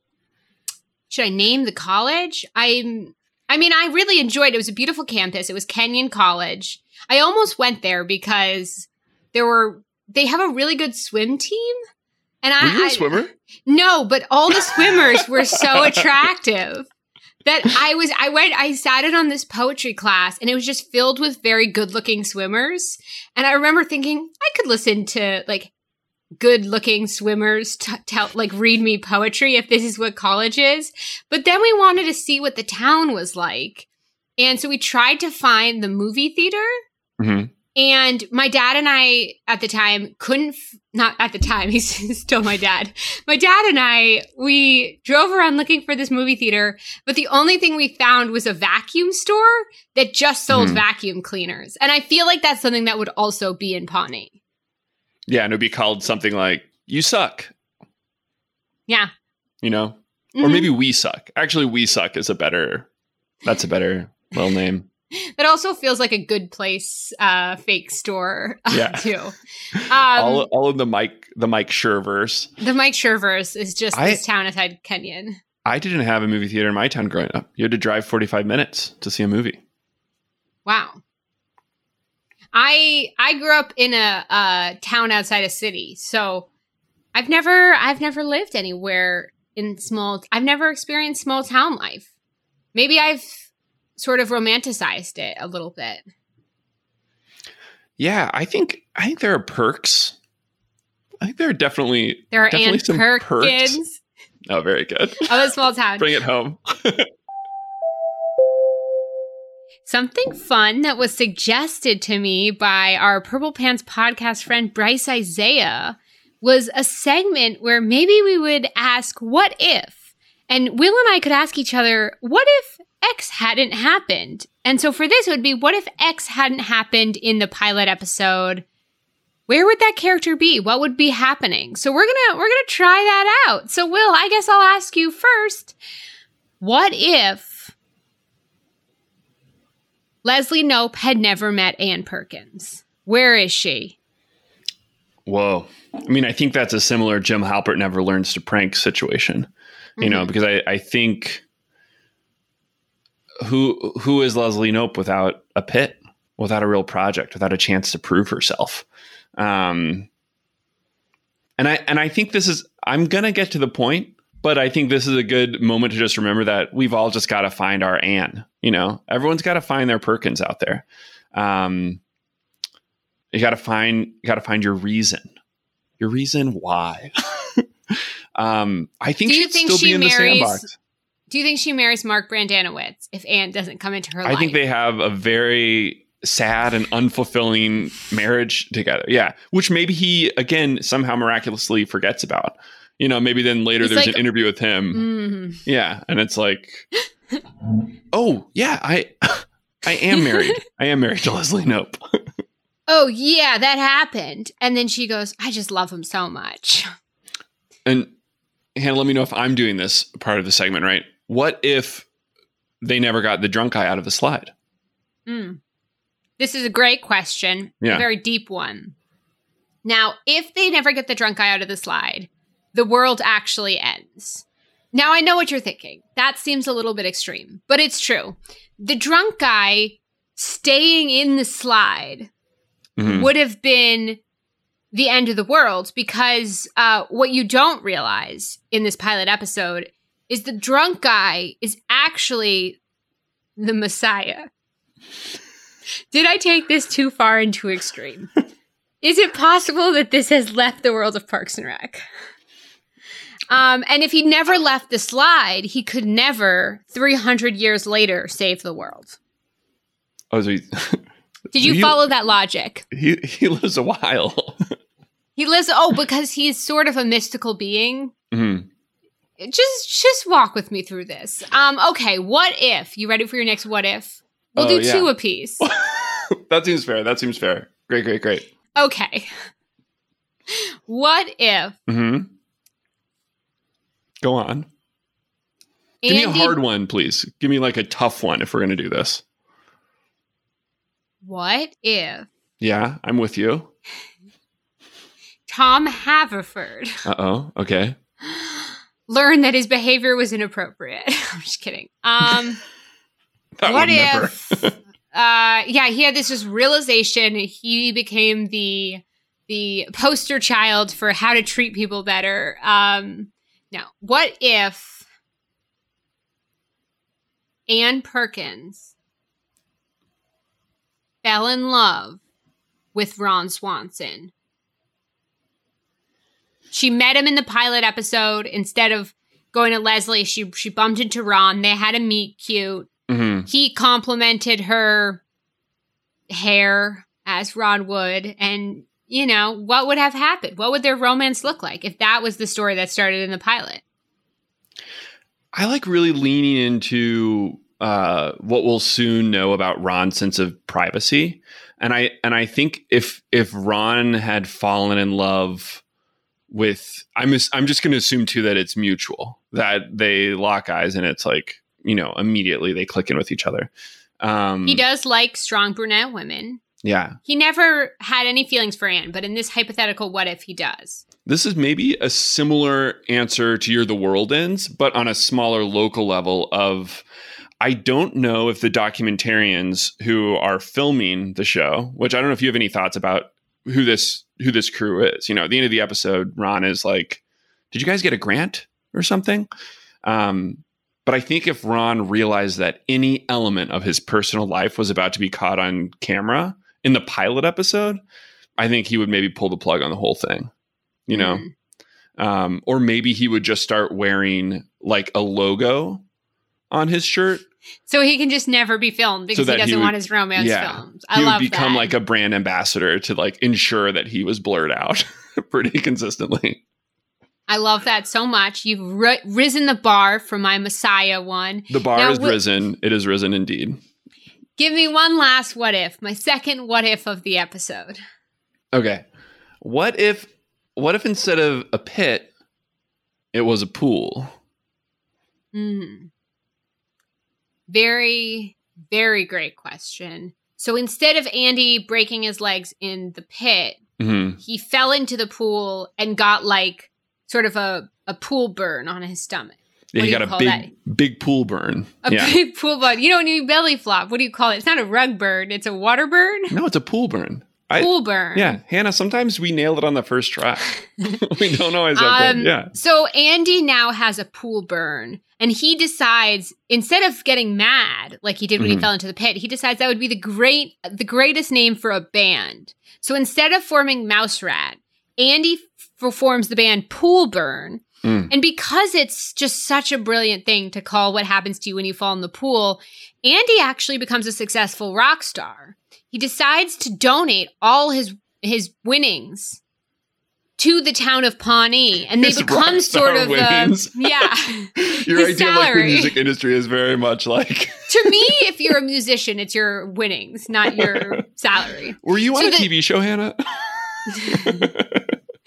should I name the college? I'm. I mean, I really enjoyed it. It was a beautiful campus. It was Kenyon College. I almost went there because there were they have a really good swim team, and I were you a I- swimmer no, but all the swimmers were so attractive that I was I went I sat in on this poetry class and it was just filled with very good-looking swimmers. And I remember thinking I could listen to like good-looking swimmers t- tell like read me poetry if this is what college is. But then we wanted to see what the town was like. And so we tried to find the movie theater hmm and my dad and I at the time couldn't, f- not at the time, he's still my dad. My dad and I, we drove around looking for this movie theater, but the only thing we found was a vacuum store that just sold Hmm. vacuum cleaners. And I feel like that's something that would also be in Pawnee. Yeah and it would be called something like you suck Yeah. you know or Mhm. maybe we suck actually we suck is a better that's a better little name It also feels like a good place, uh, fake store, uh, Yeah. too. Um, all, all of the mike the mike Schurverse. the Mike Schurverse is just I- this town outside Kenyon. I didn't have a movie theater in my town growing up. You had to drive 45 minutes to see a movie. Wow. I I grew up in a, a town outside a city, so I've never I've never lived anywhere in small. I've never experienced small town life. Maybe I've sort of romanticized it a little bit. Yeah, I think I think there are perks. I think there are definitely There are Definitely Ann some Perkins perks. oh very good. of a small town. Bring it home. Something fun that was suggested to me by our Purple Pants podcast friend Bryce Isaiah was a segment where maybe we would ask, What if? And Will and I could ask each other, What if X hadn't happened? And so for this, it would be, What if X hadn't happened in the pilot episode? Where would that character be? What would be happening? So we're gonna we're gonna try that out. So Will, I guess I'll ask you first. What if Leslie Knope had never met Ann Perkins. Where is she? Whoa. I mean, I think that's a similar Jim Halpert never learns to prank situation. You know, Mhm. because I, I think who who is Leslie Knope without a pit, without a real project, without a chance to prove herself? Um And I and I think this is I'm gonna get to the point, but I think this is a good moment to just remember that we've all just got to find our Ann. You know, everyone's got to find their Perkins out there. Um, you got to find you got to find your reason, your reason why. um, I think she'd think still she be in the marries- sandbox. Do you think she marries Mark Brendanawicz if Ann doesn't come into her life? I life? think they have a very sad and unfulfilling marriage together. Yeah, which maybe he again somehow miraculously forgets about. You know, maybe then later there's like- an interview with him. Mhm. Yeah, and it's like, oh yeah, I I am married. I am married to Leslie Knope. Oh yeah, that happened. And then she goes, "I just love him so much." And Hannah, let me know if I'm doing this part of the segment right. What if they never got the drunk guy out of the slide? Mm. This is a great question, Yeah. a very deep one. Now, if they never get the drunk guy out of the slide, the world actually ends. Now, I know what you're thinking. That seems a little bit extreme, but it's true. The drunk guy staying in the slide Mhm. would have been the end of the world because uh, what you don't realize in this pilot episode is the drunk guy is actually the Messiah. Did I take this too far into extreme? is it possible that this has left the world of Parks and Rec? Um, and if he never left the slide, he could never, 300 years later, save the world. Oh, so he, Did you He- follow that logic? he he lives a while. He lives. Oh, because he's sort of a mystical being. Mhm. Just, just walk with me through this. Um. Okay. What if you ready for your next? What if? We'll Oh, do yeah. two apiece. that seems fair. That seems fair. Great, great, great. okay. What if hmm Go on. Give me a hard one, please. Give me like a tough one if we're going to do this. What if Yeah, I'm with you. Tom Haverford Uh oh. Okay. learned that his behavior was inappropriate? I'm just kidding. Um. What if uh yeah he had this just realization he became the the poster child for how to treat people better um now what if ann perkins fell in love with ron swanson? She met him in the pilot episode. Instead of going to leslie she she bumped into ron. They had a meet cute. Hmm he complimented her hair as Ron would, and you know what would have happened? What would their romance look like if that was the story that started in the pilot? I like really leaning into uh, what we'll soon know about Ron's sense of privacy, and I and I think if if Ron had fallen in love with, I'm I'm just going to assume too that it's mutual that they lock eyes and it's like you know immediately they click in with each other. Um, He does like strong brunette women. Yeah. He never had any feelings for Ann, but in this hypothetical what if he does? This is maybe a similar answer to Your the World Ends, but on a smaller local level of I don't know if the documentarians who are filming the show, which I don't know if you have any thoughts about who this who this crew is. You know, at the end of the episode, Ron is like, Did you guys get a grant or something? Um, but I think if Ron realized that any element of his personal life was about to be caught on camera in the pilot episode, I think he would maybe pull the plug on the whole thing. You know, Mm. um, or maybe he would just start wearing like a logo on his shirt. So he can just never be filmed because that he he doesn't would- want his romance yeah. filmed. I he would become that. like a brand ambassador to like ensure that he was blurred out pretty consistently. I love that so much. You've ri- risen the bar for my Messiah one. The bar Now, is wi- risen. It is risen indeed. Give me one last what if, my second what if of the episode. Okay. What if what if instead of a pit, it was a pool? Mm. Very, very great question. So instead of Andy breaking his legs in the pit, hmm he fell into the pool and got like sort of a, a pool burn on his stomach. Yeah, What he got you a big that? big pool burn. A yeah. big pool burn. You don't need belly flop. What do you call it? It's not a rug burn. It's a water burn. No, it's a pool burn. I- pool burn. Yeah, Hannah. Sometimes we nail it on the first try. we don't always have Um. Yeah. So Andy now has a pool burn, and he decides instead of getting mad like he did when he Mhm. fell into the pit, he decides that would be the great, the greatest name for a band. So instead of forming Mouse Rat, Andy f- forms the band Pool Burn. Mm. And because it's just such a brilliant thing to call what happens to you when you fall in the pool, Andy actually becomes a successful rock star. He decides to donate all his his winnings to the town of Pawnee, and they His become sort of the yeah. Your idea of like the music industry is very much like. to me, if you're a musician, it's your winnings, not your salary. Were you on So a the- TV show, Hannah?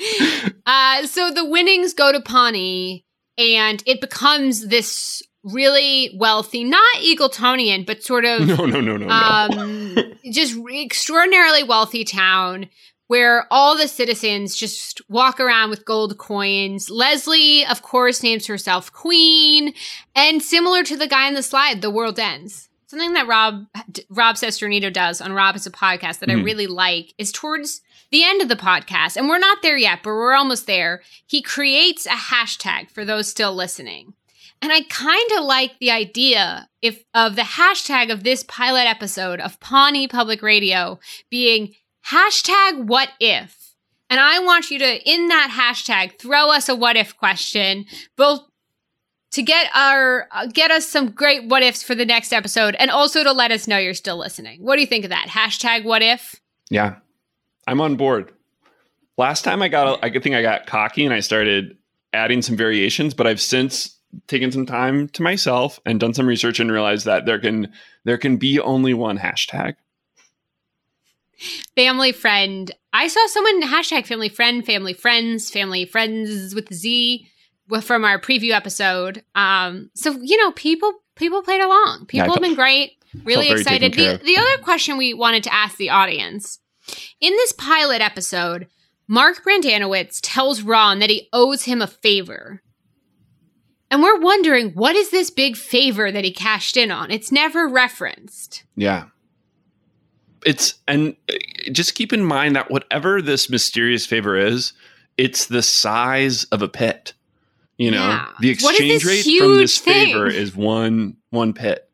Uh, so the winnings go to Pawnee, and it becomes this really wealthy, not Eagletonian, but sort of no, no, no, no, no. um, just extraordinarily wealthy town where all the citizens just walk around with gold coins. Leslie, of course, names herself queen, and similar to the guy in the slide, the world ends. Something that Rob Rob Cesternino does on Rob Has a Podcast that I Mhm. really like is towards the end of the podcast, and we're not there yet, but we're almost there. He creates a hashtag for those still listening. And I kind of like the idea if of the hashtag of this pilot episode of Pawnee Public Radio being hashtag what if. And I want you to, in that hashtag, throw us a what if question, both to get our uh, get us some great what ifs for the next episode, and also to let us know you're still listening. What do you think of that hashtag what if? Yeah, I'm on board. Last time I got, I think I got cocky and I started adding some variations, but I've since taken some time to myself and done some research and realized that there can there can be only one hashtag. Family friend. I saw someone hashtag family friend, family friends, family friends with Z from our preview episode. Um, so you know, people people played along. Yeah, People have been great. Really excited. The, the other question we wanted to ask the audience in this pilot episode, Mark Brendanawicz tells Ron that he owes him a favor. And we're wondering, what is this big favor that he cashed in on? It's never referenced. Yeah. It's and uh, just keep in mind that whatever this mysterious favor is, it's the size of a pit. You know, Yeah. the exchange rate from this thing? favor is one one pit.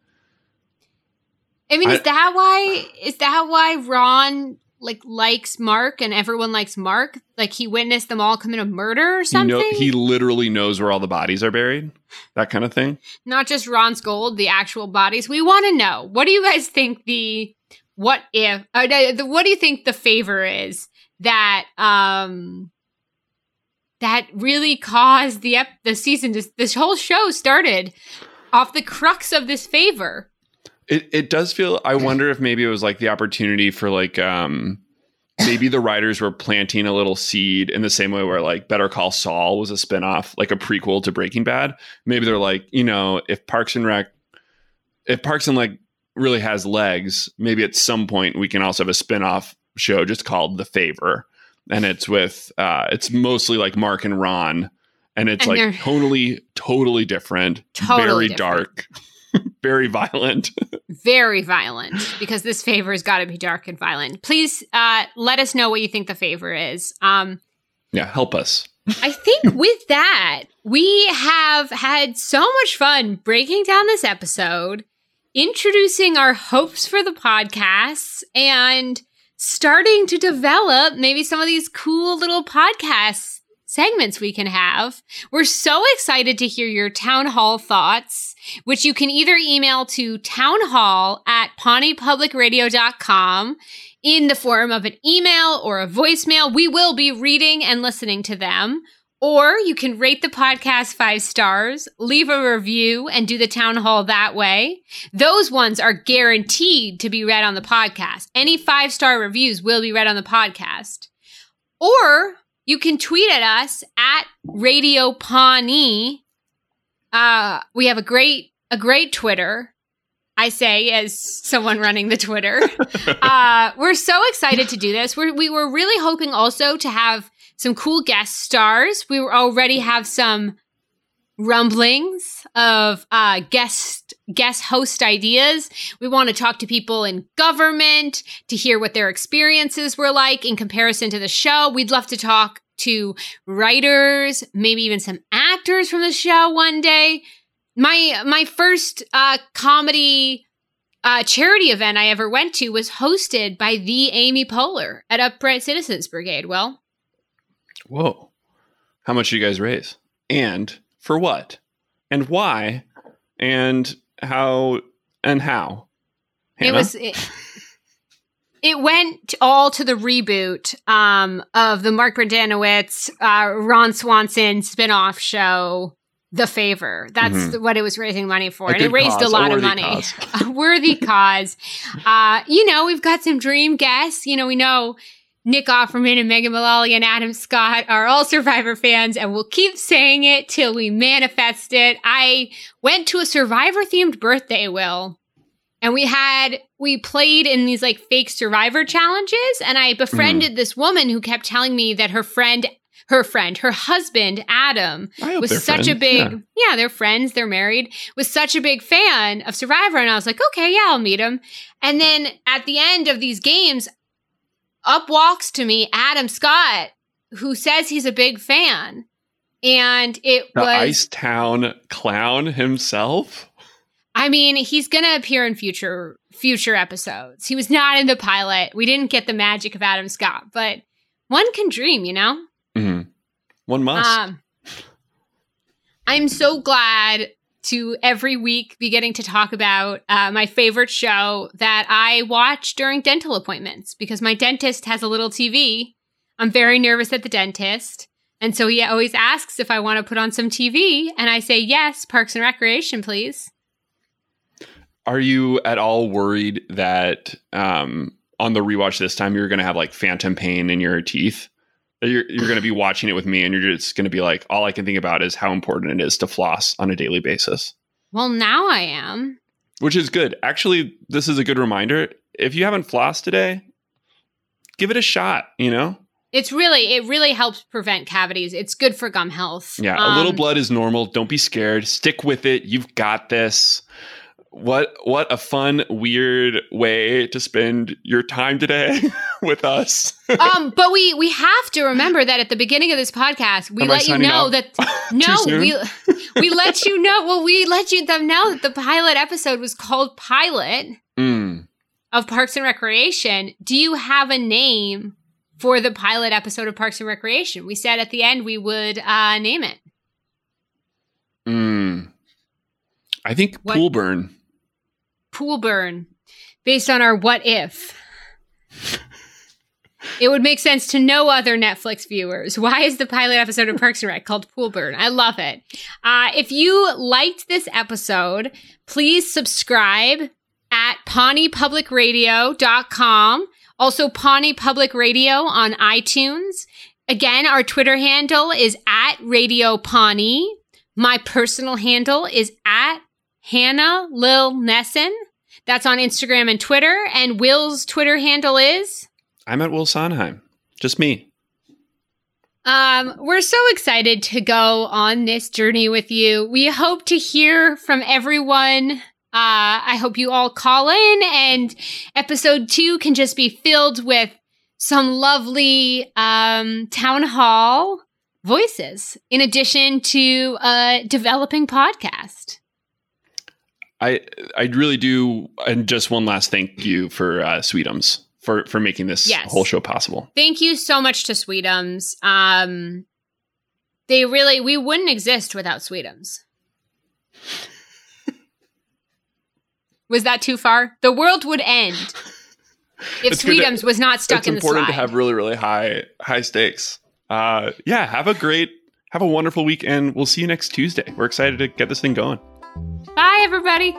I mean, I- is that why? Is that why Ron like likes Mark and everyone likes Mark? Like he witnessed them all commit a murder or You something? know, he literally knows where all the bodies are buried. That kind of thing. Not just Ron's gold, the actual bodies. We want to know. What do you guys think the what if? Uh, the, what do you think the favor is that um that really caused the ep- the season? This this whole show started off the crux of this favor. It it does feel I wonder if maybe it was like the opportunity for like um maybe the writers were planting a little seed in the same way where like Better Call Saul was a spinoff, like a prequel to Breaking Bad. Maybe they're like, you know, if Parks and Rec if Parks and Rec really has legs, maybe at some point we can also have a spinoff show just called The Favor. And it's with uh it's mostly like Mark and Ron. And it's And like totally, totally different. Totally very different. dark. Very violent. very violent because this favor has got to be dark and violent. Please uh, let us know what you think the favor is. Um, Yeah, help us. I think with that, we have had so much fun breaking down this episode, introducing our hopes for the podcasts, and starting to develop maybe some of these cool little podcast segments we can have. We're so excited to hear your town hall thoughts, which you can either email to townhall at pawneepublicradio.com in the form of an email or a voicemail. We will be reading and listening to them. Or you can rate the podcast five stars, leave a review, and do the town hall that way. Those ones are guaranteed to be read on the podcast. Any five star reviews will be read on the podcast. Or you can tweet at us at Radio Pawnee. Uh, we have a great a great Twitter. I say as someone running the Twitter. uh, we're so excited to do this. We're, we were really hoping also to have some cool guest stars. We already have some rumblings of uh, guest guest host ideas. We want to talk to people in government to hear what their experiences were like in comparison to the show. We'd love to talk to writers, maybe even some actors from the show one day. My my first uh, comedy uh, charity event I ever went to was hosted by the Amy Poehler at Upright Citizens Brigade. Well, whoa, how much did you guys raise, and for what, and why, and how, and how? Hannah? It was. It, it went all to the reboot um, of the Mark Brendanawicz, uh, Ron Swanson spinoff show the favor. That's mm-hmm. what it was raising money for. A and it raised cause, a lot a of money. Cause. a worthy cause. Uh, you know, we've got some dream guests. You know, we know Nick Offerman and Megan Mullally and Adam Scott are all Survivor fans, and we'll keep saying it till we manifest it. I went to a Survivor themed birthday, Will, and we had we played in these like fake Survivor challenges, and I befriended mm. this woman who kept telling me that her friend her friend, her husband, Adam, was such friends. a big, yeah. yeah. they're friends, they're married, was such a big fan of Survivor. And I was like, okay, yeah, I'll meet him. And then at the end of these games, up walks to me Adam Scott, who says he's a big fan. And it the was Ice Town clown himself. I mean, he's gonna appear in future future episodes. He was not in the pilot. We didn't get the magic of Adam Scott, but one can dream, you know? Mm-hmm. One must. Um, I'm so glad to every week be getting to talk about uh, my favorite show that I watch during dental appointments because my dentist has a little TV. I'm very nervous at the dentist. And so he always asks if I want to put on some TV. And I say, yes, Parks and Recreation, please. Are you at all worried that um, on the rewatch this time you're going to have like phantom pain in your teeth? You're, you're going to be watching it with me and you're just going to be like all i can think about is how important it is to floss on a daily basis. Well now i am. Which is good. Actually this is a good reminder. If you haven't flossed today give it a shot you know? It's really it really helps prevent cavities. It's good for gum health. Yeah um, a little um, blood is normal. Don't be scared. Stick with it. You've got this what what a fun weird way to spend your time today with us um but we we have to remember that at the beginning of this podcast we Am let you know that no we we let you know well we let you them know that the pilot episode was called pilot mm. of parks and recreation do you have a name for the pilot episode of parks and recreation we said at the end we would uh name it mm. i think what? pool burn pool burn based on our what if. it would make sense to no other Netflix viewers. Why is the pilot episode of Parks and Rec called Pool Burn? I love it. Uh, if you liked this episode, please subscribe at pawneepublicradio.com. Also, Pawnee Public Radio on iTunes. Again, our Twitter handle is at Radio Pawnee. My personal handle is at Hannah Lil Nesson. That's on Instagram and Twitter. And Will's Twitter handle is? I'm at Will Sonheim. Just me. Um, we're so excited to go on this journey with you. We hope to hear from everyone. Uh, I hope you all call in and episode two can just be filled with some lovely um, town hall voices in addition to a developing podcast. I I really do, and just one last thank you for uh, Sweetums for for making this yes. whole show possible. Thank you so much to Sweetums. Um, they really we wouldn't exist without Sweetums. Was that too far? The world would end if it's Sweetums was not stuck in the slide. It's important to have really really high high stakes. Uh, yeah, have a great, have a wonderful week, and we'll see you next Tuesday. We're excited to get this thing going. Bye, everybody.